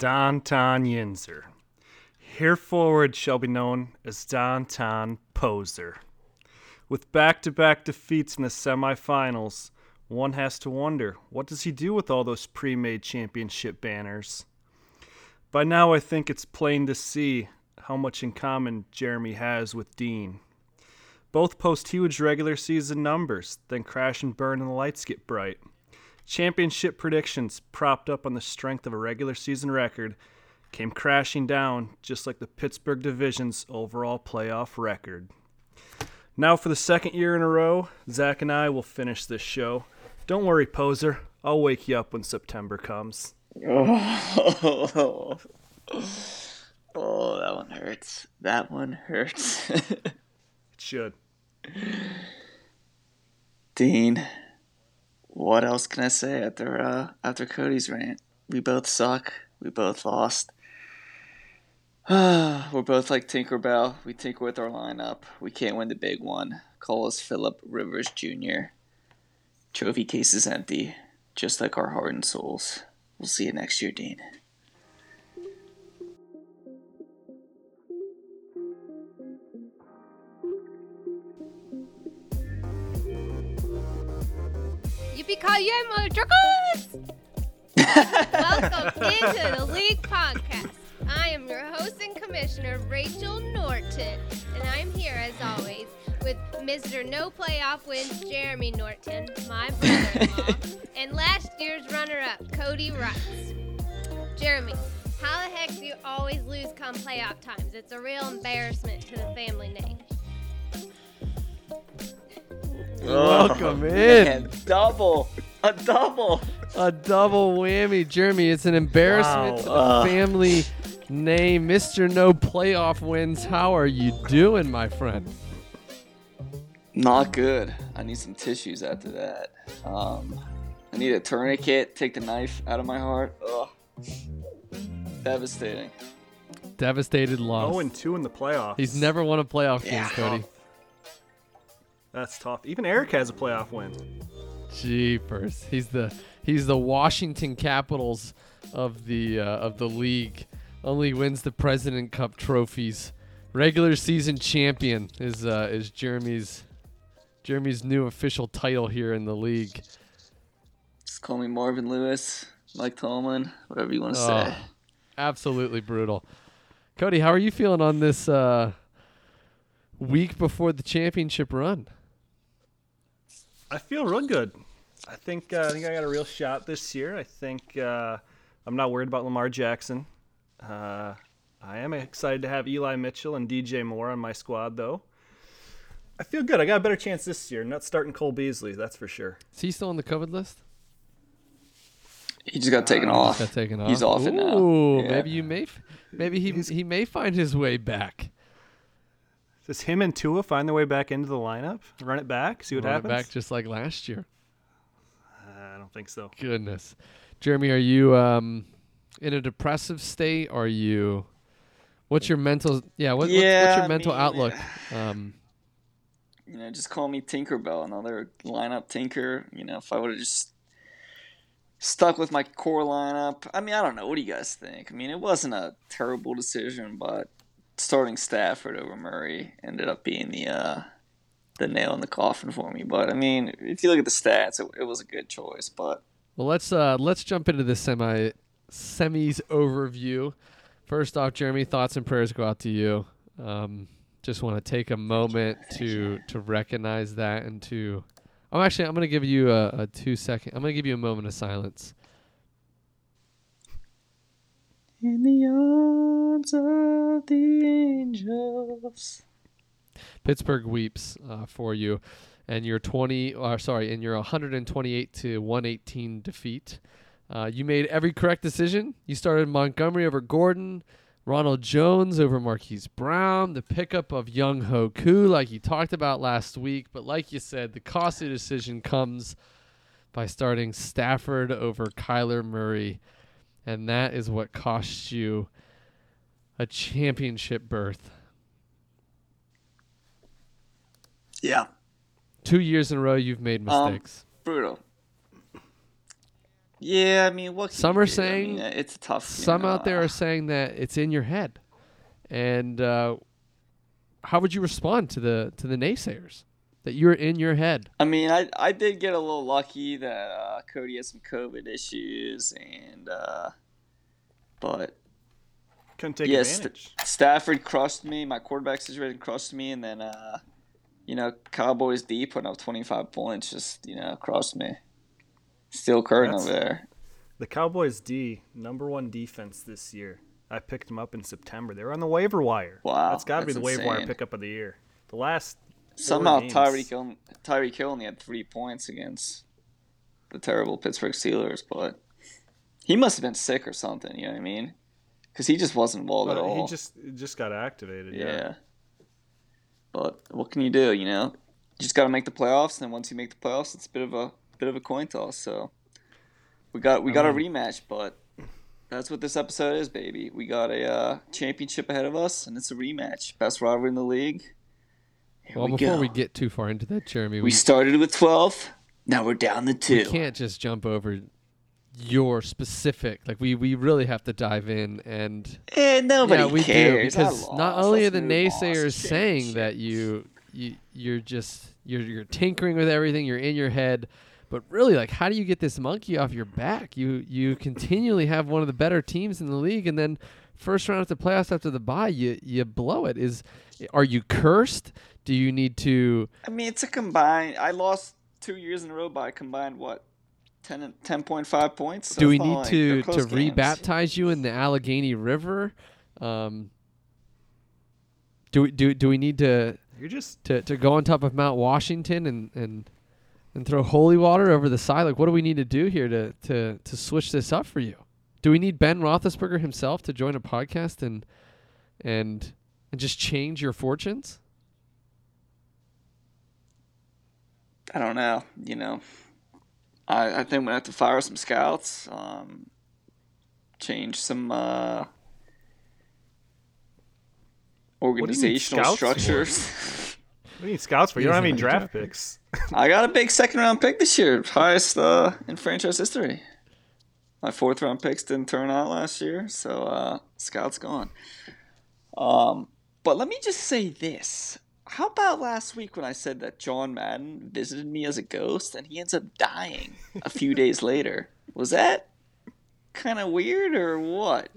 Don Ton Yinzer. Hereforward shall be known as Don Ton Poser. With back to back defeats in the semifinals, one has to wonder what does he do with all those pre made championship banners? By now, I think it's plain to see how much in common Jeremy has with Dean. Both post huge regular season numbers, then crash and burn and the lights get bright. Championship predictions, propped up on the strength of a regular season record, came crashing down just like the Pittsburgh Division's overall playoff record. Now, for the second year in a row, Zach and I will finish this show. Don't worry, poser. I'll wake you up when September comes. Oh, oh that one hurts. That one hurts. It should. Dean, what else can I say after uh, after Cody's rant? We both suck. We both lost. We're both like Tinkerbell. We tinker with our lineup. We can't win the big one. Call us Philip Rivers Jr. Trophy case is empty, just like our heart and souls. We'll see you next year, Dean. Yippee-ki-yay, motherfuckers! Welcome into the League Podcast. I am your host and commissioner, Rachel Norton, and I'm here as always with Mr. No Playoff Wins, Jeremy Norton, my brother-in-law, and last year's runner-up, Cody Rice. Jeremy, how the heck do you always lose come playoff times? It's a real embarrassment to the family name. Welcome in. Man, double. A double. A double whammy, Jeremy. It's an embarrassment to the Wow. family name, Mr. No Playoff Wins. How are you doing, my friend? Not good. I need some tissues after that. Um, I need a tourniquet. Take the knife out of my heart. Ugh. Devastating. Devastated loss. 0 and 2 in the playoffs. He's never won a playoff game, Yeah. Cody. That's tough. Even Eric has a playoff win. Jeepers. He's the he's the Washington Capitals of the uh, of the league. Only wins the President Cup trophies. Regular season champion is uh, is Jeremy's Jeremy's new official title here in the league. Just call me Marvin Lewis, Mike Tomlin, whatever you want to Oh, say. absolutely brutal. Cody, how are you feeling on this uh, week before the championship run? I feel real good. I think uh, I think I got a real shot this year. I think uh, I'm not worried about Lamar Jackson. Uh, I am excited to have Eli Mitchell and DJ Moore on my squad, though. I feel good. I got a better chance this year. Not starting Cole Beasley, that's for sure. Is he still on the COVID list? He just got taken Just off. got taken off. He's off it now. Ooh, Yeah. maybe you may, f- maybe he he may find his way back. Does him and Tua find their way back into the lineup? Run it back, see what Run it happens. back just like last year. Uh, I don't think so. Goodness, Jeremy, are you um in a depressive state? Are you? What's your mental? Yeah, what, what's, what's Yeah, your I mental mean, outlook? Um, You know, just call me Tinkerbell, another lineup tinker. You know, if I would have just stuck with my core lineup. I mean, I don't know. What do you guys think? I mean, it wasn't a terrible decision, but starting Stafford over Murray ended up being the uh, the nail in the coffin for me. But I mean, if you look at the stats, it, it was a good choice. But well, let's uh let's jump into the semi semis overview. First off, Jeremy, thoughts and prayers go out to you. Um, just want to take a moment to to recognize that and to. I'm actually I'm gonna give you a, a two second. I'm gonna give you a moment of silence. In the arms of the angels. Pittsburgh weeps uh, for you, and your 20, or sorry, in your 128 to 118 defeat. Uh, you made every correct decision. You started Montgomery over Gordon, Ronald Jones over Marquise Brown, the pickup of Young Hoku, like you talked about last week. But like you said, the costly decision comes by starting Stafford over Kyler Murray, and that is what costs you a championship berth. Yeah, Two years in a row, you've made Um, mistakes. brutal. Yeah, I mean, what? Some are do? I saying- mean, it's a tough. Some know, out there are saying that it's in your head. And uh, how would you respond to the to the naysayers that you're in your head? I mean, I I did get a little lucky that uh, Cody had some COVID issues, and uh, but Couldn't take Yes, advantage. Stafford crushed me. My quarterback situation crushed me, and then uh, you know Cowboys D putting up 25 points just you know crushed me. Still That's- over there. The Cowboys D, number one defense this year. I picked them up in September. They were on the waiver wire. Wow, That's got to be the waiver wire pickup of the year. The last Somehow. Tyreek Hill, Tyreek Hill only had three points against the terrible Pittsburgh Steelers, but he must have been sick or something. You know what I mean? Because he just wasn't involved at But all. he just just got activated. yeah. Yeah. But what can you do? You know, you just got to make the playoffs, and once you make the playoffs, it's a bit of a bit of a coin toss. So we got we I got a rematch, but that's what this episode is, baby. We got a uh, championship ahead of us, and it's a rematch. Best rivalry in the league. Here Well, we before go. we get too far into that, Jeremy, we we, started with twelve. Now we're down to two. we can't just jump over your specific. Like we we really have to dive in and Eh, nobody yeah, we cares. do because not only are the naysayers saying shit. that you you you're just you're you're tinkering with everything, you're in your head, but really like how do you get this monkey off your back? You you continually have one of the better teams in the league, and then first round after playoffs after the bye, you you blow it. Is are you cursed? Do you need to? I mean, it's a combined. I lost two years in a row by a combined what, 10, 10.5 points. So do we need to to games. rebaptize you in the Allegheny River? Um, do we do do we need to You're just to, to go on top of Mount Washington and, and and throw holy water over the side? Like, what do we need to do here to to to switch this up for you? Do we need Ben Roethlisberger himself to join a podcast and and and just change your fortunes? I don't know. You know, I I think we have to fire some scouts. Um, change some uh, do you need organizational scouts for? structures. we need scouts for. You He don't have any doesn't draft picks. I got a big second round pick this year, highest uh, in franchise history. My fourth round picks didn't turn out last year, so uh, scout's gone. Um, but let me just say this: How about last week when I said that John Madden visited me as a ghost and he ends up dying a few days later? Was that kind of weird or what?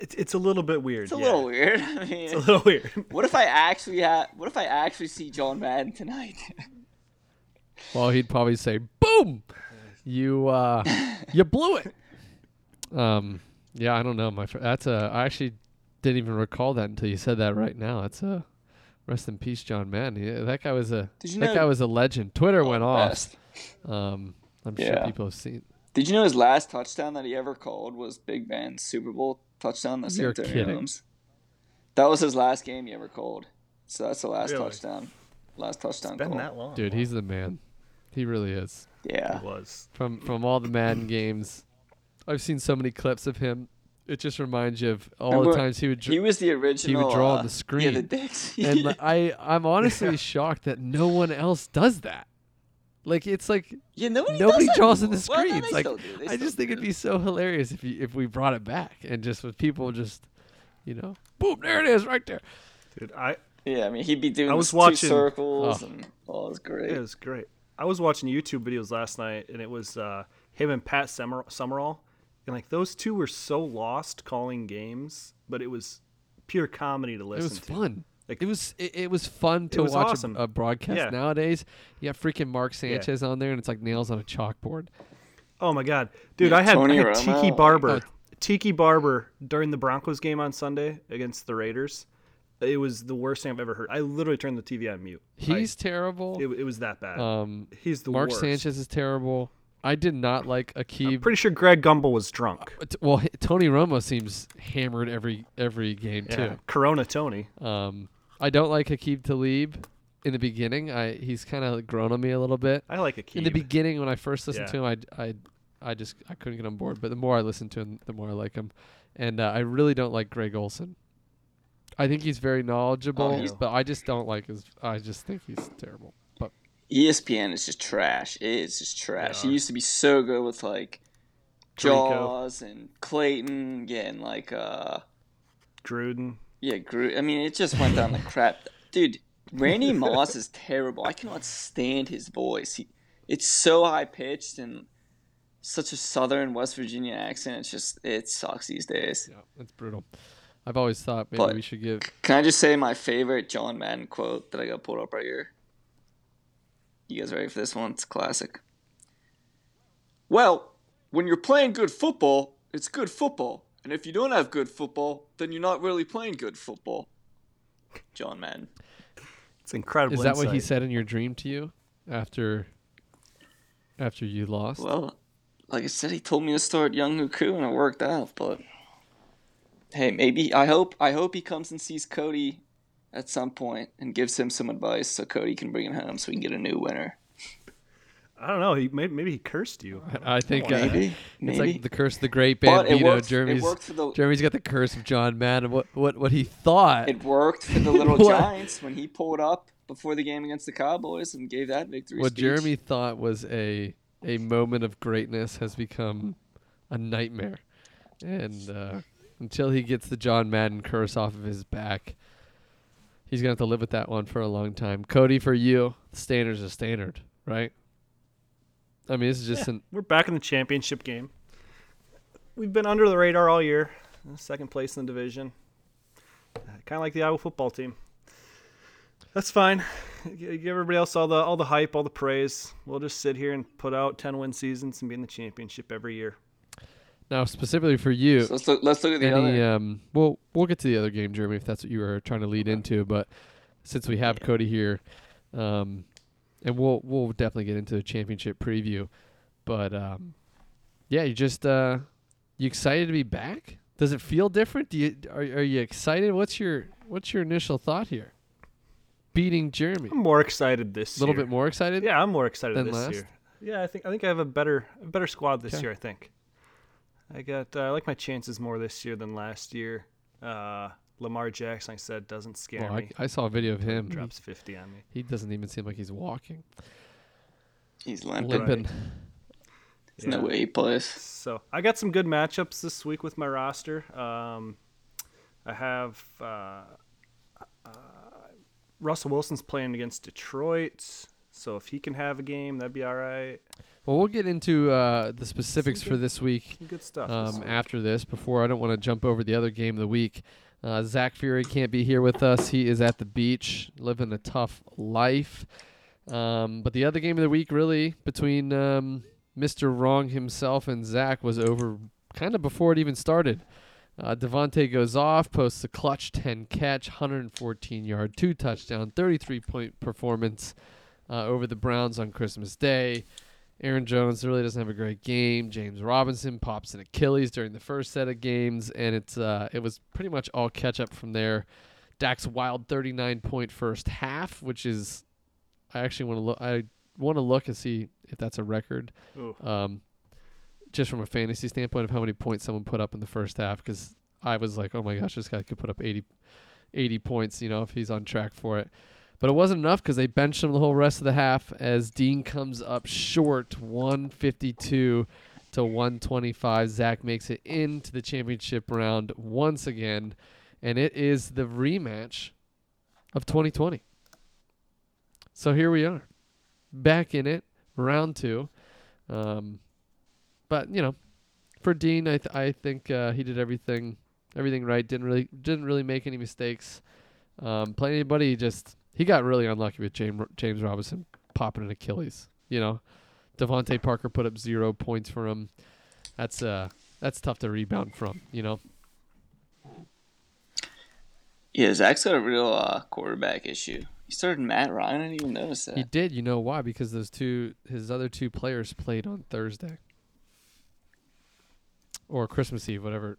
It's, it's a little bit weird. It's a yeah. little weird. I mean, It's a little weird. what if I actually had? What if I actually see John Madden tonight? Well, he'd probably say, "Boom, you uh, you blew it." Um, yeah, I don't know, my fr- that's a. I actually didn't even recall that until you said that right now. It's a rest in peace, John Madden. Yeah, that guy was a Did you that know? guy was a legend. Twitter went off. Best. Um, I'm sure people have seen. Did you know his last touchdown that he ever called was Big Ben's Super Bowl touchdown? That's You're Antonio kidding. Holmes. That was his last game he ever called. So that's the last Really? touchdown. Last touchdown Been call. that long. Dude, he's the man. He really is. Yeah. He was. From from all the Madden games, I've seen so many clips of him. It just reminds you of all Remember, the times he would. Dr- He was the original. He would draw on uh, the Yeah, screen. the dicks. and I I'm honestly shocked that no one else does that. Like it's like yeah, nobody, nobody does draws in the anymore. Well, no, like still do. They I just think do. it'd be so hilarious if you if we brought it back and just with people just, you know, boom, there it is, right there. Dude, I Yeah, I mean, he'd be doing I was the two watching- circles Oh. and oh, it was great. it was great. I was watching YouTube videos last night, and it was uh, him and Pat Summer- Summerall, and like those two were so lost calling games, but it was pure comedy to listen. It was to. fun. Like- it was it, it was fun to was watch a- awesome. a, broadcast. Yeah. Nowadays, you have freaking Mark Sanchez on there, and it's like nails on a chalkboard. Oh my god, dude! Yeah, I had, I had Tiki Barber, Oh. Tiki Barber during the Broncos game on Sunday against the Raiders. It was the worst thing I've ever heard. I literally turned the TV on mute. I- He's terrible. it, it was that bad. um, He's the Mark worst. Sanchez is terrible. I did not like I'm Aqib. pretty sure Greg Gumbel was drunk. Uh, t- well, h- Tony Romo seems hammered every every game Yeah, too. Corona Tony. Um, I don't like Aqib Talib in the beginning. I he's kind of grown on me a little bit. I like a key. In the beginning, when I first listened Yeah. to him, I, I I just I couldn't get on board. But the more I listen to him, the more I like him. And uh, I really don't like Greg Olsen. I think he's very knowledgeable, he's- but I just don't like his. I just think he's terrible. ESPN is just trash. It is just trash. He used to be so good with like. Jaws and Clayton, yeah, and like uh, Gruden. yeah, Gruden. I mean, it just went down the crap, dude. Randy Moss is terrible. I cannot stand his voice. He, it's so high pitched and such a Southern West Virginia accent. It's just it sucks these days. Yeah, it's brutal. I've always thought maybe But- we should give. Can I just say my favorite John Madden quote that I got pulled up right here? You guys ready for this one? It's classic. Well, when you're playing good football, it's good football. And if you don't have good football, then you're not really playing good football. John Madden. It's incredible. Is that what he said in your dream to you after after you lost? Well, like I said, he told me to start Young Huku and it worked out, but hey, maybe I hope I hope he comes and sees Cody at some point and gives him some advice so Cody can bring him home so we can get a new winner. I don't know. He maybe, maybe he cursed you. I think uh, Maybe. it's like the curse of the great But Bambino. worked, Jeremy's the Jeremy's got the curse of John Madden. What what what he thought? It worked for the little Giants when he pulled up before the game against the Cowboys and gave that victory what speech. Jeremy thought was a a moment of greatness has become a nightmare, and uh, until he gets the John Madden curse off of his back, he's gonna have to live with that one for a long time. Cody, for you, standard's a standard, right? I mean, this is just Yeah, an we're back in the championship game. We've been under the radar all year. Second place in the division. Kind of like the Iowa football team. That's fine. Give everybody else all the all the hype, all the praise. We'll just sit here and put out ten win seasons and be in the championship every year. Now specifically for you. So let's look. Let's look at the any other. um we'll we'll get to the other game jeremy if that's what you were trying to lead into but since we have cody here um and we'll we'll definitely get into the championship preview but um yeah you just uh you excited to be back does it feel different do you are, are you excited what's your what's your initial thought here beating jeremy I'm more excited this a little year. bit more excited Yeah, I'm more excited than this last? year. Yeah, I think I think I have a better a better squad this Okay. year. I think. I got uh, I like my chances more this year than last year. Uh, Lamar Jackson, I said, doesn't scare well, me. I saw a video of him Drops 50 on me. he, he doesn't even seem like he's walking He's limping. limping There's no way he plays. So I got some good matchups this week with my roster. Um, I have uh, uh, Russell Wilson's playing against Detroit, so if he can have a game, that'd be all right. Well, we'll get into uh, the specifics for this week good stuff. this um, week. after this. Before I don't want to jump over the other game of the week. Uh, Zach Fury can't be here with us. He is at the beach living a tough life. Um, but the other game of the week, really, between um, Mr. Wrong himself and Zach, was over kind of before it even started. Uh, Davante goes off, posts a clutch 10 catch, 114 yard, two touchdown, 33 point performance uh, over the Browns on Christmas Day. Aaron Jones really doesn't have a great game. James Robinson pops an Achilles during the first set of games, and it's uh, it was pretty much all catch up from there. Dak's wild 39 point first half, which is I actually want to look. I want to look and see if that's a record, um, just from a fantasy standpoint of how many points someone put up in the first half. Because I was like, oh my gosh, this guy could put up 80, 80 points. You know, if he's on track for it. But it wasn't enough because they benched him the whole rest of the half as Dean comes up short 152 to 125. Zach makes it into the championship round once again, and it is the rematch of 2020. So here we are, back in it, round two. Um, but you know, for Dean, I th- I think uh, he did everything everything right. Didn't really didn't really make any mistakes. Um, play anybody just he got really unlucky with James James Robinson popping an Achilles. You know, DeVante Parker put up zero points for him. That's uh that's tough to rebound from. You know, Yeah, Zach's got a real uh, quarterback issue. He started Matt Ryan. I didn't even notice that. he did. You know why? Because those two his other two players played on Thursday or Christmas Eve, whatever.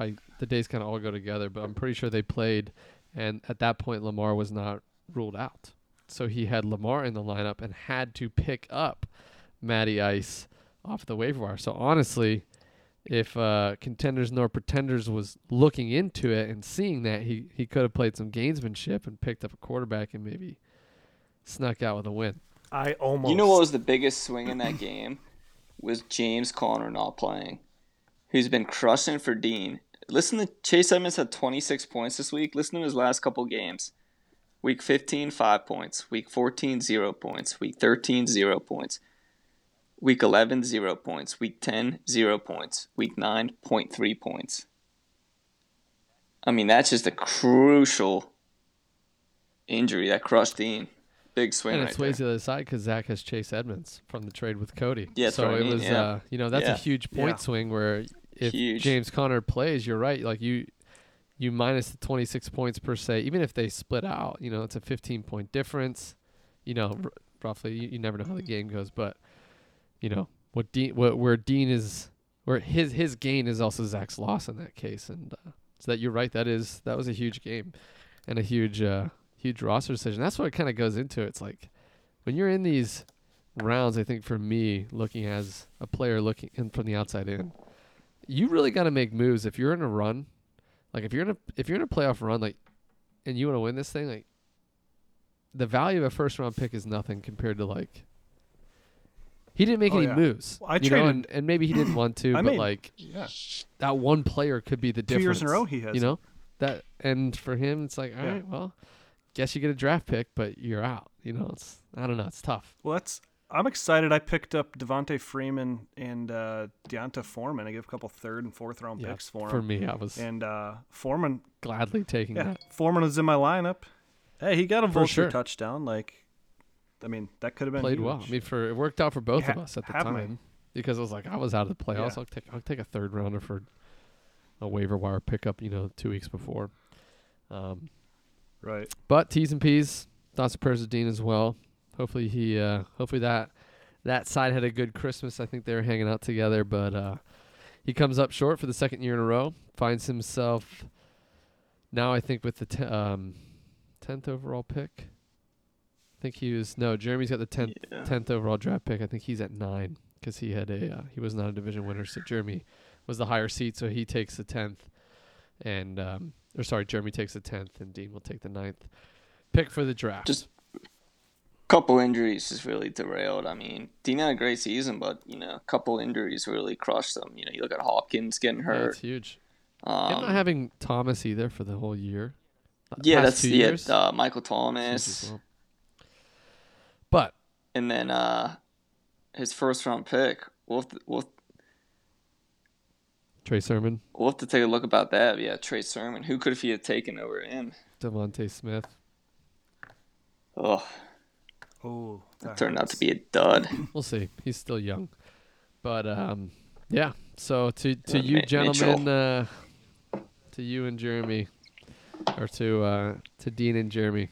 I the days kind of all go together, but I'm pretty sure they played, and at that point Lamar was not ruled out, so he had Lamar in the lineup and had to pick up Matty Ice off the waiver wire. So honestly, if uh, contenders nor pretenders was looking into it and seeing that, he he could have played some gamesmanship and picked up a quarterback and maybe snuck out with a win. I almost. You know what was the biggest swing in that game? Was James Conner not playing? Who's been crushing for Dean. Listen to Chase Edmonds had 26 points this week. Listen to his last couple games. Week 15, 5 points. Week 14, 0 points. Week 13, 0 points. Week 11, 0 points. Week 10, 0 points. Week 9, 0.3 points. I mean, that's just a crucial injury that crushed Dean. Big swing and right it's there. to the other side because Zach has Chase Edmonds from the trade with Cody. Yeah, so it mean, was, yeah. uh, you know, that's Yeah. a huge point Yeah. swing where if Huge. James Conner plays, you're right. Like you, you minus the 26 points per se. Even if they split out, you know, it's a 15 point difference. You know, r- roughly. You, you never know how the game goes, but you know what Dean, what where Dean is, where his his gain is also Zach's loss in that case, and uh, so that you're right. That is that was a huge game, and a huge uh, huge roster decision. That's what it kind of goes into. It's like when you're in these rounds, I think for me, looking as a player looking in from the outside in, you really got to make moves if you're in a run. Like if you're in a if you're in a playoff run, like, and you want to win this thing, like, the value of a first round pick is nothing compared to like. He didn't make Oh, any yeah. moves, Well, I you know, traded- and, and maybe he didn't want to, I but made- like Yeah. that one player could be the Two difference. years in a row he has. You know that, and for him, it's like, all right, Yeah. well, guess you get a draft pick, but you're out. You know, it's I don't know, it's tough. Well, that's. I'm excited. I picked up Devonta Freeman and uh, D'Onta Foreman. I gave a couple third and fourth round Yeah, picks for him. for me, I was And uh, Foreman, gladly taking yeah, that. Foreman was in my lineup. Hey, he got a vulture sure. touchdown. Like, I mean, that could have been Played huge. well. I mean, for it worked out for both of us at the have me. time because I was like, I was out of the playoffs. Yeah. I'll take I'll take a third rounder for a waiver wire pickup. You know, two weeks before. Um, right. But T's and P's, thoughts and prayers of Dean as well. Hopefully he, uh, hopefully that that side had a good Christmas. I think they were hanging out together, but uh, he comes up short for the second year in a row. Finds himself now, I think, with the um, tenth overall pick. I think he was no. Jeremy's got the tenth Yeah. tenth overall draft pick. I think he's at nine because he had a uh, he was not a division winner. So Jeremy was the higher seat, so he takes the tenth, and um, or sorry, Jeremy takes the tenth, and Dean will take the ninth pick for the draft. Just couple injuries just really derailed. I mean, Dean had a great season, but you know, a couple injuries really crushed them. You know, you look at Hopkins getting hurt. it's huge. and Um, not having Thomas either for the whole year. The yeah, that's yeah. Uh, Michael Thomas, well. But and then uh, his first round pick. We'll have, to, we'll, Trey Sermon, we'll have to take a look about that. Yeah, Trey Sermon. Who could have he have taken over him? DeVonta Smith. Oh, Oh, that turned out to be a dud. We'll see. He's still young, but um, yeah. So to to you gentlemen, uh, to you and Jeremy, or to uh, to Dean and Jeremy.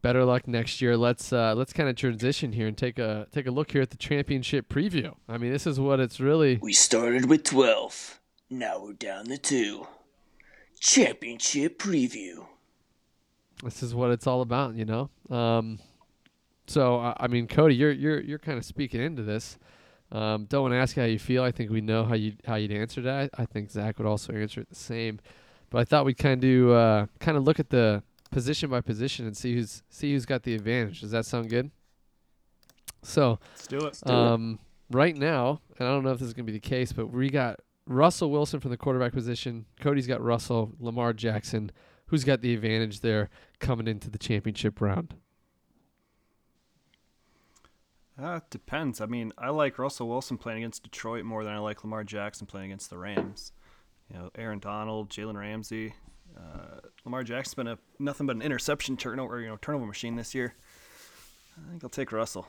Better luck next year. Let's uh, let's kind of transition here and take a take a look here at the championship preview. I mean, this is what it's really. We started with 12. Now we're down to two. Championship preview. This is what it's all about, you know. Um, so I I mean, Cody, you're you're you're kind of speaking into this. Um, don't want to ask how you feel. I think we know how you how you'd answer that. I think Zach would also answer it the same. But I thought we'd kind of uh, kind of look at the position by position and see who's see who's got the advantage. Does that sound good? So Let's do it. do it. um, right now, and I don't know if this is gonna be the case, but we got Russell Wilson from the quarterback position. Cody's got Russell, Lamar Jackson. Who's got the advantage there coming into the championship round? Uh, it depends. I mean, I like Russell Wilson playing against Detroit more than I like Lamar Jackson playing against the Rams. You know, Aaron Donald, Jalen Ramsey, uh, Lamar Jackson's been a nothing but an interception turnover, you know, turnover machine this year. I think I'll take Russell,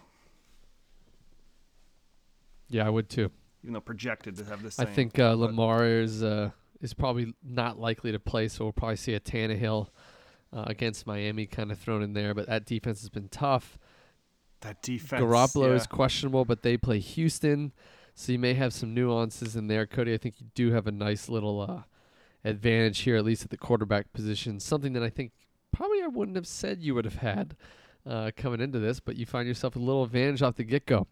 Yeah, I would too. even though projected to have this. I think uh, Lamar is uh, is probably not likely to play, so we'll probably see a Tannehill uh, against Miami kind of thrown in there. But that defense has been tough. That defense. Garoppolo yeah. is questionable, but they play Houston, so you may have some nuances in there. Cody, I think you do have a nice little uh, advantage here, at least at the quarterback position. Something that I think probably I wouldn't have said you would have had uh, coming into this, but you find yourself a little advantage off the get go.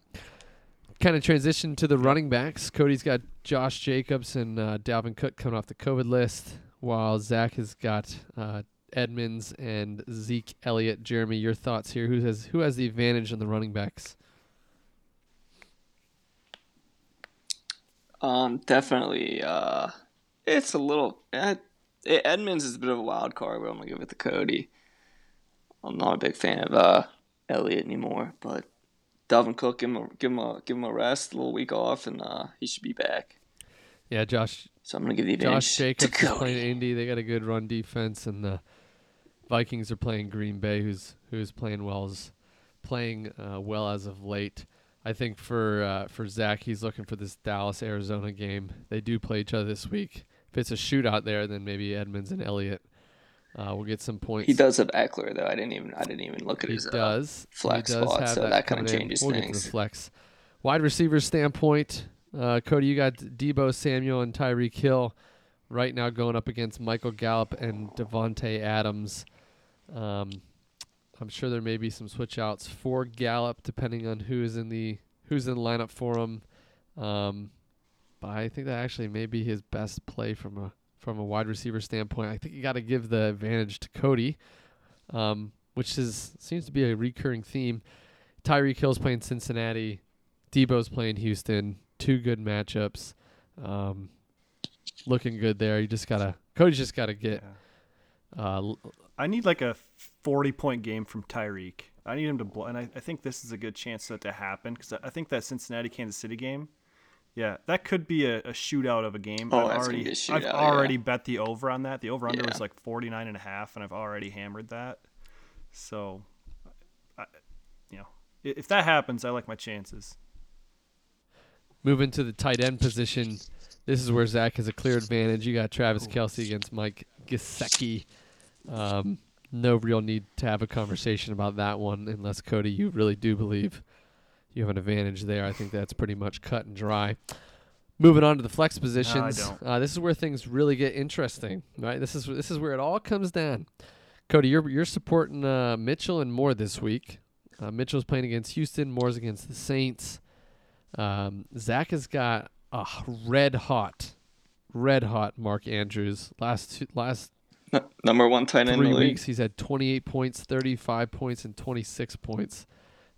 Kind of transition to the running backs. Cody's got Josh Jacobs and uh, Dalvin Cook coming off the COVID list, while Zach has got uh, Edmonds and Zeke Elliott. Jeremy, your thoughts here? Who has who has the advantage in the running backs? Um, definitely. Uh, it's a little. Uh, Edmonds is a bit of a wild card, but I'm gonna give it to Cody. I'm not a big fan of uh, Elliott anymore, but Dalvin Cook give him a, give him a give him a rest, a little week off, and uh, he should be back. Yeah, Josh. So I'm gonna give the advantage Josh to Jacobs is Cody. playing Indy. They got a good run defense, and the Vikings are playing Green Bay, who's who's playing well, is playing uh, well as of late. I think for uh, for Zach, he's looking for this Dallas Arizona game. They do play each other this week. If it's a shootout there, then maybe Edmonds and Elliott uh, will get some points. He does have Ekeler though. I didn't even I didn't even look at He his. Uh, does. flex he does spot, so that, that kinda changes we'll things. the flex. Wide receiver standpoint, uh, Cody, you got Deebo Samuel and Tyreek Hill right now going up against Michael Gallup and Davante Adams. Um, I'm sure there may be some switch outs for Gallup depending on who is in the who's in the lineup for him. Um, but I think that actually may be his best play from a from a wide receiver standpoint. I think you got to give the advantage to Cody, um, which is seems to be a recurring theme. Tyreek Hill's playing Cincinnati, Deebo's playing Houston. Two good matchups, um, looking good there. You just gotta Cody's just gotta get. Uh, l- I need like a 40 point game from Tyreek. I need him to blow, and I, I think this is a good chance for that to happen because I think that Cincinnati Kansas City game, yeah, that could be a, a shootout of a game. Oh, I've that's gonna already be a I've shootout, yeah. already bet the over on that. The over under Yeah. was like 49 and a half, and I've already hammered that. So, I, you know, if that happens, I like my chances. Moving to the tight end position, this is where Zach has a clear advantage. You got Travis Kelce against Mike Gesicki. Um, no real need to have a conversation about that one, unless Cody, you really do believe you have an advantage there. I think that's pretty much cut and dry. Moving on to the flex positions, don't. Uh, this is where things really get interesting, right? This is this is where it all comes down. Cody, you're you're supporting uh, Mitchell and Moore this week. Uh, Mitchell's playing against Houston. Moore's against the Saints. Um, Zach has got a red hot, red hot Mark Andrews. Last two, last number one tight end in three the league. weeks, he's had 28 points, 35 points, and 26 points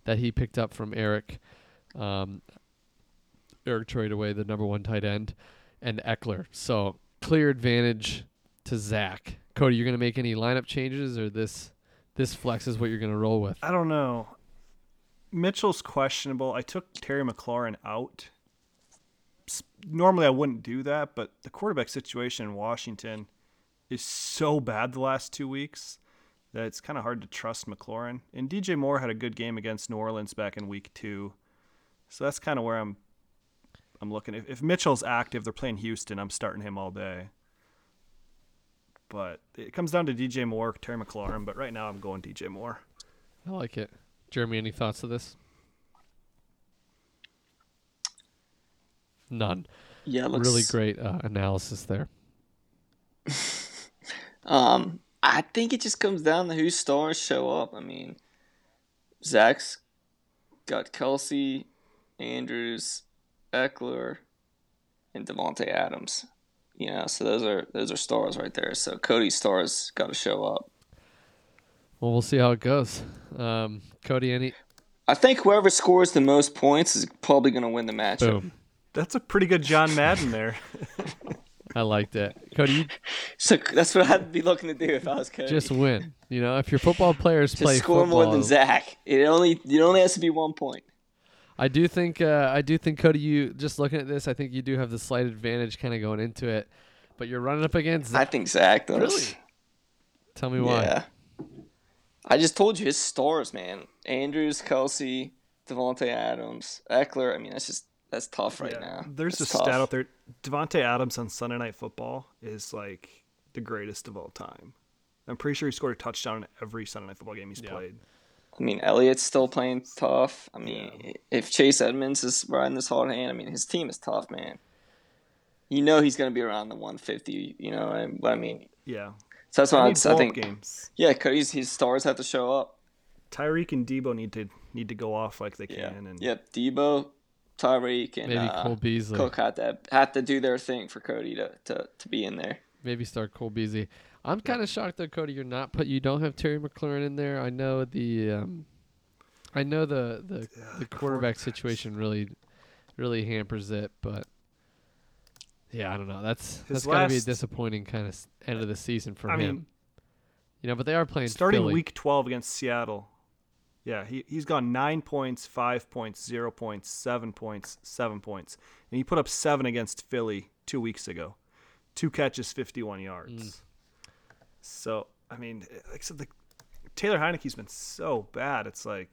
that he picked up from Eric. Um, Eric traded away the number one tight end and Ekeler. So clear advantage to Zach. Cody, you're gonna make any lineup changes, or this this flex is what you're gonna roll with? I don't know. Mitchell's questionable. I took Terry McLaurin out. Normally I wouldn't do that, but the quarterback situation in Washington is so bad the last two weeks that it's kind of hard to trust McLaurin. And DJ Moore had a good game against New Orleans back in week two, so that's kind of where I'm. I'm looking. If, if Mitchell's active, they're playing Houston. I'm starting him all day. But it comes down to DJ Moore, Terry McLaurin. But right now, I'm going DJ Moore. I like it. Jeremy, any thoughts to this? None. Yeah, it looks Really great uh, analysis there. Um, I think it just comes down to whose stars show up. I mean, Zach's got Kelce, Andrews, Ekeler, and Davante Adams. You know, so those are those are stars right there. So Cody's stars got to show up. Well, we'll see how it goes. Um, Cody, any I think whoever scores the most points is probably going to win the matchup. boom. That's a pretty good John Madden there. I liked it. Cody, you So that's what I'd be looking to do if I was Cody. just win. You know, if your football players Just play score football, more than Zach. It only it only has to be one point. I do think uh, I do think Cody. You just looking at this, I think you do have the slight advantage, kind of going into it. But you're running up against. I think Zach does. Really? Tell me why. Yeah. I just told you his stars, man. Andrews, Kelce, Davante Adams, Ekeler. I mean, that's just that's tough right Yeah, now. There's That's a stat out there. Davante Adams on Sunday Night Football is like the greatest of all time. I'm pretty sure he scored a touchdown in every Sunday Night Football game he's Yeah. played. I mean, Elliott's still playing tough. I mean, if Chase Edmonds is riding this hard hand, I mean, his team is tough, man. You know he's going to be around the 150. You know and- what I mean? Yeah. So that's why I I, need I blow-up think. games. Yeah, Cody's his stars have to show up. Tyreek and Deebo need to need to go off like they Yeah. can. And Yep. Deebo, Tyreek, and Maybe uh, Cole Beasley. Cook had to had to do their thing for Cody to, to, to be in there. Maybe start Cole Beasley. I'm kind of shocked though, Cody. You're not put. You don't have Terry McLaurin in there. I know the. Um, I know the the, the quarterback situation really, really hampers it, but. Yeah, I don't know. That's His that's gotta be a disappointing kind of end of the season for I him. mean, you know, but they are playing starting Philly. week 12 against Seattle. Yeah, he, he's gone nine points, five points, zero points, seven points, seven points. And he put up seven against Philly two weeks ago. Two catches, 51 yards. Mm. So, I mean, like I said, the, Taylor Heinicke's been so bad. It's like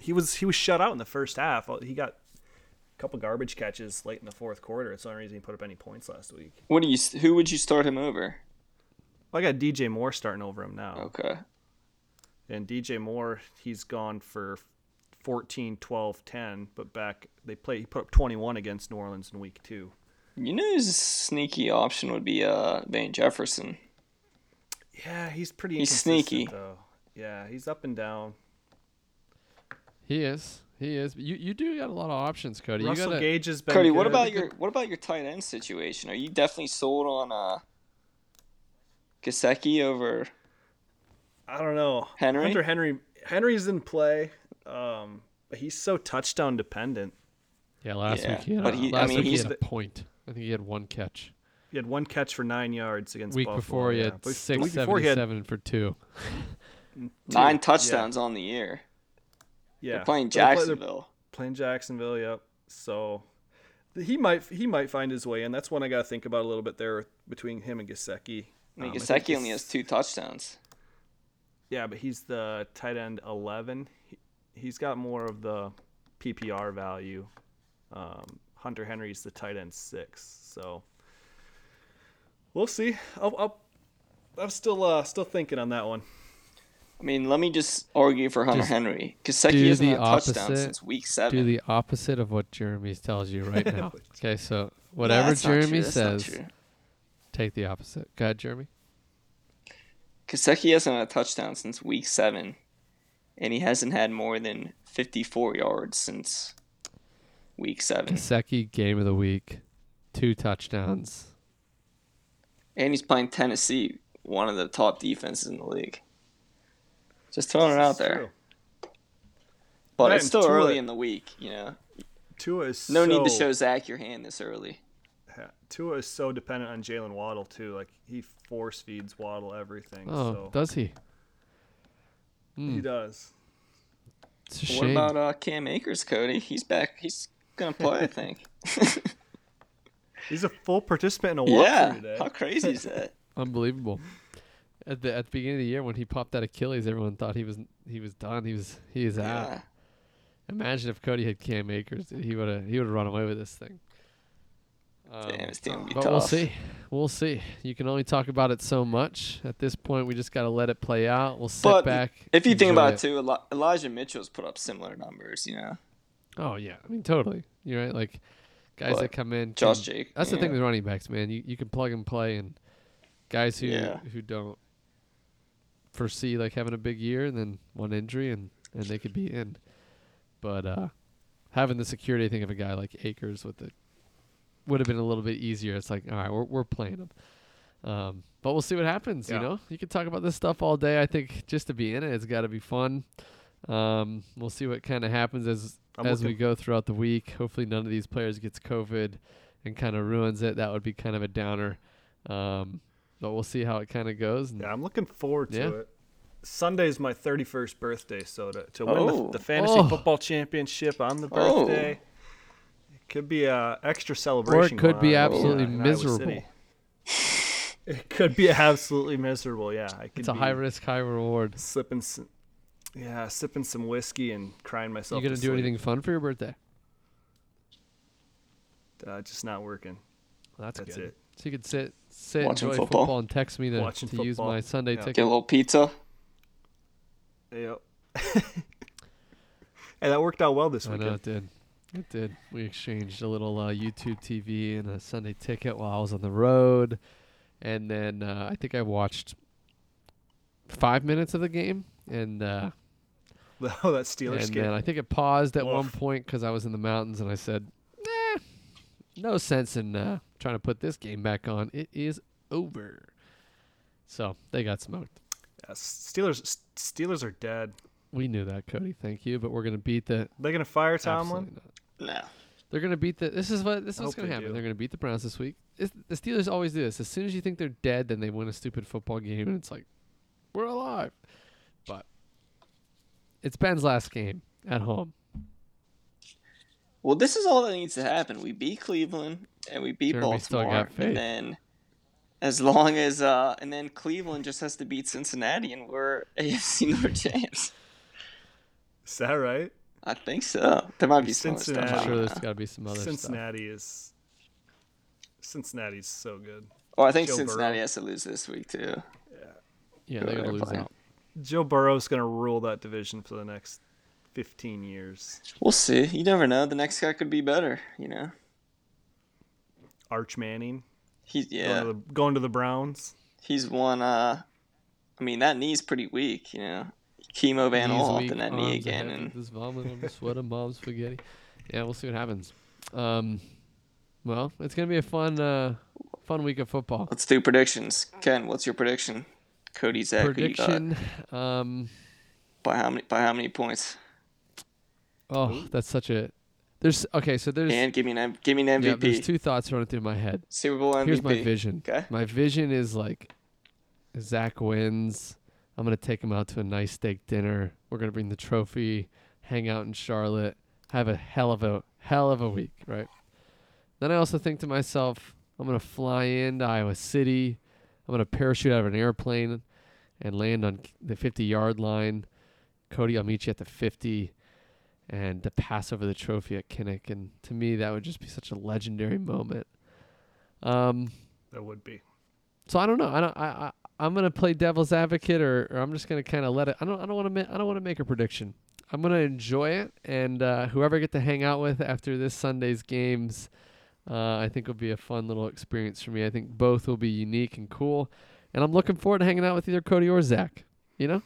he was he was shut out in the first half. He got a couple garbage catches late in the fourth quarter. It's the only reason he put up any points last week. What do you? Who would you start him over? I got DJ Moore starting over him now. Okay. And DJ Moore, he's gone for 14, 12, 10, but back they play he put up 21 against New Orleans in week 2. You know, his sneaky option would be uh Van Jefferson. Yeah, he's pretty He's sneaky. though. Yeah, he's up and down. He is. He is. You you do got a lot of options, Cody. Russell you gotta, Gage has been Cody, what about your what about your tight end situation? Are you definitely sold on uh Gesicki over? I don't know. Henry? Hunter Henry Henry's in play. Um but he's so touchdown dependent. Yeah, last Yeah, week he had, but a, he- I mean, week he he's had a point. I think he had one catch. He had one catch for 9 yards against week Buffalo. before he yeah. had But the six week before he had seventy seven for two. two. Nine Yeah. touchdowns on the year. Yeah. They're playing They're play- they're Jacksonville. playing Jacksonville. Yep. So he might he might find his way, in. that's one I got to think about a little bit there between him and Gesicki. I mean, Um, Gesicki only has two touchdowns. Yeah, but he's the tight end eleven. He, he's got more of the PPR value. Um, Hunter Henry's the tight end six. So we'll see. I'll, I'll, I'm still uh, still thinking on that one. I mean, let me just argue for Hunter Just Henry. do Gesicki hasn't had a touchdown since week seven. Do the opposite of what Jeremy tells you right now. okay, so whatever that's not true, Jeremy says, take the opposite. Go ahead, Jeremy. Gesicki hasn't had a touchdown since week seven, and he hasn't had more than 54 yards since week seven. Gesicki game of the week, two touchdowns. And he's playing Tennessee, one of the top defenses in the league. Just throwing it out there. True. But Right, it's still Tua- early in the week, you know. Tua is No need to show Zach your hand this early. Yeah, Tua is so dependent on Jaylen Waddle too. Like he force feeds Waddle everything. Oh, so does he? he Hmm, does. it's a What shame. about uh, Cam Akers, Cody? He's back. He's gonna play, I think. He's a full participant in a walkthrough yeah. today. How crazy is that? Unbelievable. At the at the beginning of the year when he popped that Achilles, everyone thought he was he was done. He was he is out. Yeah. Imagine if Cody had Cam Akers, he would have he would have run away with this thing. Um, Damn, it's gonna be but tough. we'll see. We'll see. You can only talk about it so much. At this point, we just got to let it play out. We'll sit But back. If you think about it too, Elijah Mitchell's put up similar numbers, you know. Oh yeah, I mean totally. You're right. Like guys But that come in. Josh can- Jake. That's the thing with running backs, man. You you can plug and play, and guys who Yeah. who don't foresee like having a big year and then one injury and and they could be in. But uh having the security, I think of a guy like Akers with the would have been a little bit easier. It's like all right, we're we're playing him. Um, but we'll see what happens. You know, you can talk about this stuff all day. I think just to be in it, it's got to be fun. Um, we'll see what kind of happens as I'm as we go throughout the week. Hopefully, none of these players gets COVID and kind of ruins it. That would be kind of a downer. Um, but we'll see how it kind of goes. and- Yeah, I'm looking forward to Yeah. it. Sunday's my 31st birthday, so to, to win Oh. the, the fantasy Oh. football championship on the Oh. birthday, it could be a extra celebration. Or it could be uh, absolutely in miserable. City. It could be absolutely miserable. Yeah, I could It's a high risk, high reward. sipping some, yeah, sipping some whiskey and crying myself. You myself. gonna to do sleep. anything fun for your birthday? Uh, just not working. That's, That's good. it. So you could sit, sit, Watching enjoy football. football. and text me to, Watching to use my Sunday Yeah. ticket. Get a little pizza. Yep. hey, that worked out well this I weekend. know it did. It did. We exchanged a little uh, YouTube TV and a Sunday ticket while I was on the road, and then uh, I think I watched five minutes of the game, and uh, Oh, that Steelers and game. then I think it paused at one point because I was in the mountains, and I said, "Nah, no sense in uh, trying to put this game back on. It is over." So they got smoked. Yeah, Steelers Steelers are dead. We knew that, Cody. Thank you. But we're gonna beat the They're gonna fire Tomlin? No. They're gonna beat the. This is what this is what's gonna they happen. do. They're gonna beat the Browns this week. It's, the Steelers always do this. As soon as you think they're dead, then they win a stupid football game, and it's like, we're alive. But it's Ben's last game at home. Well, this is all that needs to happen. We beat Cleveland and we beat Jeremy still Baltimore, got faith. and then as long as uh, and then Cleveland just has to beat Cincinnati, and we're AFC North champs. Is that right? I think so. There might be some stuff. Cincinnati. I I'm sure there's got to be some other stuff. Cincinnati is Cincinnati's so good. Oh, I think Joe Cincinnati Burrow. has to lose this week too. Yeah, yeah, they're they're gonna lose playing. out. Joe Burrow's gonna rule that division for the next fifteen years. We'll see. You never know. The next guy could be better. You know. Arch Manning He's going, yeah. to the, going to the Browns. He's one. Uh, I mean that knee's pretty weak. You know. Chemo Van Knees Olt weak, and that knee again, and this vomit on the sweat of mom's spaghetti. Yeah, we'll see what happens. Um, well, it's gonna be a fun, uh, fun week of football. let's do predictions. Ken, what's your prediction? Cody Zach, who you? Prediction. Um, by how many? By how many points? oh, that's such a. There's okay, so there's And give me an give me an MVP. yeah, there's two thoughts running through my head. Super Bowl MVP. Here's my vision. Okay. My vision is like Zach wins. I'm gonna take him out to a nice steak dinner. We're gonna bring the trophy, hang out in Charlotte, have a hell of a hell of a week, right? Then I also think to myself, I'm gonna fly into Iowa City. I'm gonna parachute out of an airplane and land on the 50 yard line. Cody, I'll meet you at the 50 and to pass over the trophy at Kinnick. And to me, that would just be such a legendary moment. Um, That would be. so I don't know. I don't. I, I I'm gonna play devil's advocate, or, or I'm just gonna kind of let it. I don't. I don't want to. Ma- I don't want to make a prediction. I'm gonna enjoy it, and uh, whoever I get to hang out with after this Sunday's games, uh, I think it will be a fun little experience for me. I think both will be unique and cool, and I'm looking forward to hanging out with either Cody or Zach. You know,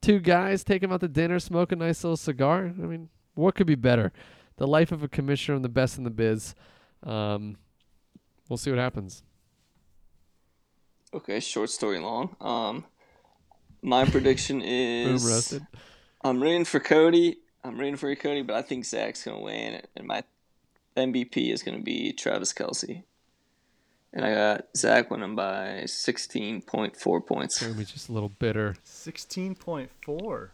two guys take them out to dinner, smoke a nice little cigar. I mean, what could be better? The life of a commissioner and the best in the biz. Um, we'll see what happens. Okay, short story long. Um, my prediction Boom is roasted. I'm rooting for Cody. I'm rooting for Cody, but I think Zach's gonna win, and my MVP is gonna be Travis Kelce. And I got Zach winning by 16.4 points. Jeremy's just a little bitter. Sixteen point four.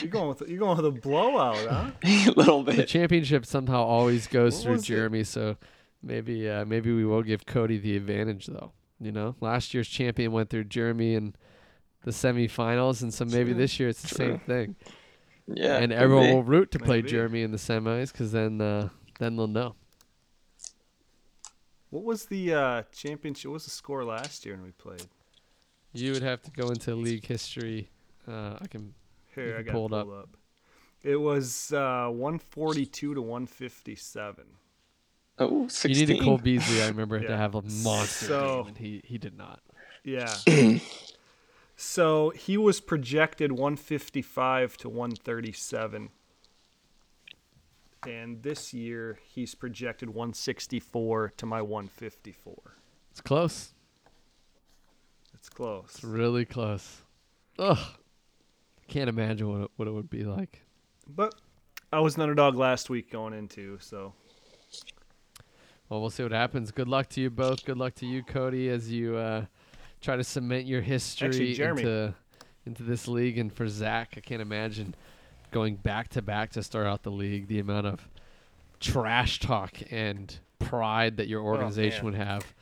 You're going with you're going with a blowout, huh? a little bit. The championship somehow always goes What through was it? Jeremy, so maybe uh, maybe we will give Cody the advantage though. You know, last year's champion went through Jeremy in the semifinals, and so maybe True, this year it's the same thing. Yeah. and everyone be. will root to play Maybe. Jeremy in the semis because then uh, then they'll know. What was the uh, championship? What was the score last year when we played? You would have to go into league history. Uh, I can. You Here, I can got pull pulled it up. up. It was uh, 142 to 157. Oh, You 16. needed Cole Beasley. I remember to have a monster So- game, and he he did not. Yeah. so he was projected 155 to 137. And this year he's projected 164 to my 154. It's close. It's close. It's really close. Ugh. Can't imagine what it, what it would be like. But I was an underdog last week going into, so Well, we'll see what happens. Good luck to you both. Good luck to you, Cody, as you uh, try to cement your history Actually, into into this league. And for Zach, I can't imagine going back to back to start out the league. The amount of trash talk and pride that your organization man. would have,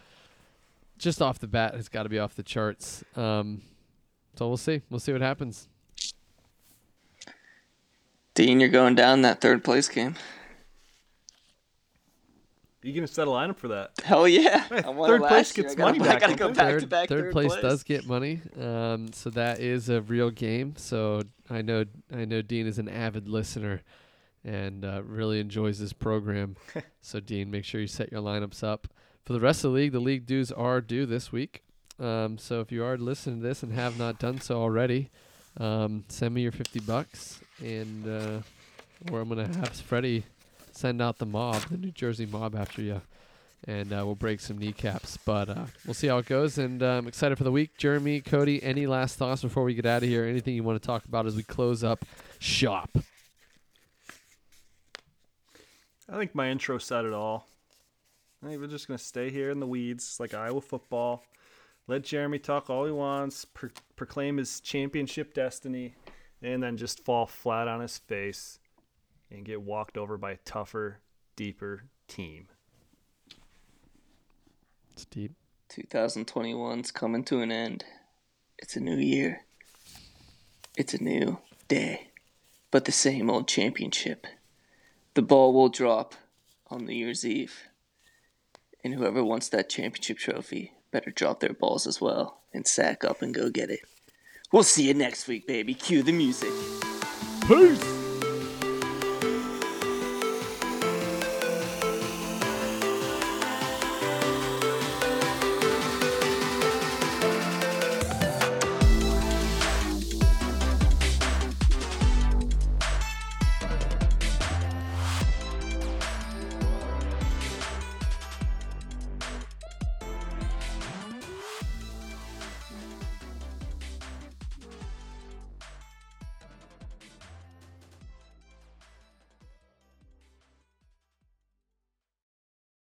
just off the bat, has got to be off the charts. Um, so we'll see. We'll see what happens. Dean, you're going down that third place game. You gonna set a lineup for that? Hell yeah. Hey, third place last year. gets I gotta, money I back, gotta go back third, to back third place, does get money. Um, so that is a real game. So I know I know Dean is an avid listener and uh, really enjoys this program. so Dean, make sure you set your lineups up for the rest of the league. The league dues are due this week. Um, so if you are listening to this and have not done so already, um, send me your fifty bucks, and uh, or I'm gonna have Freddie send out the mob, the New Jersey mob, after you and uh, we'll break some kneecaps. But uh, we'll see how it goes, and I'm excited for the week. Jeremy, Cody, any last thoughts before we get out of here? Anything you want to talk about as we close up shop? I think my intro said it all. I think we're just gonna stay here in the weeds like Iowa football. Let Jeremy talk all he wants, pro- proclaim his championship destiny, and then just fall flat on his face and get walked over by a tougher, deeper team. It's deep. 2021's coming to an end. It's a new year. It's a new day. But the same old championship. The ball will drop on New Year's Eve. And whoever wants that championship trophy better drop their balls as well and sack up and go get it. We'll see you next week, baby. Cue the music. Peace.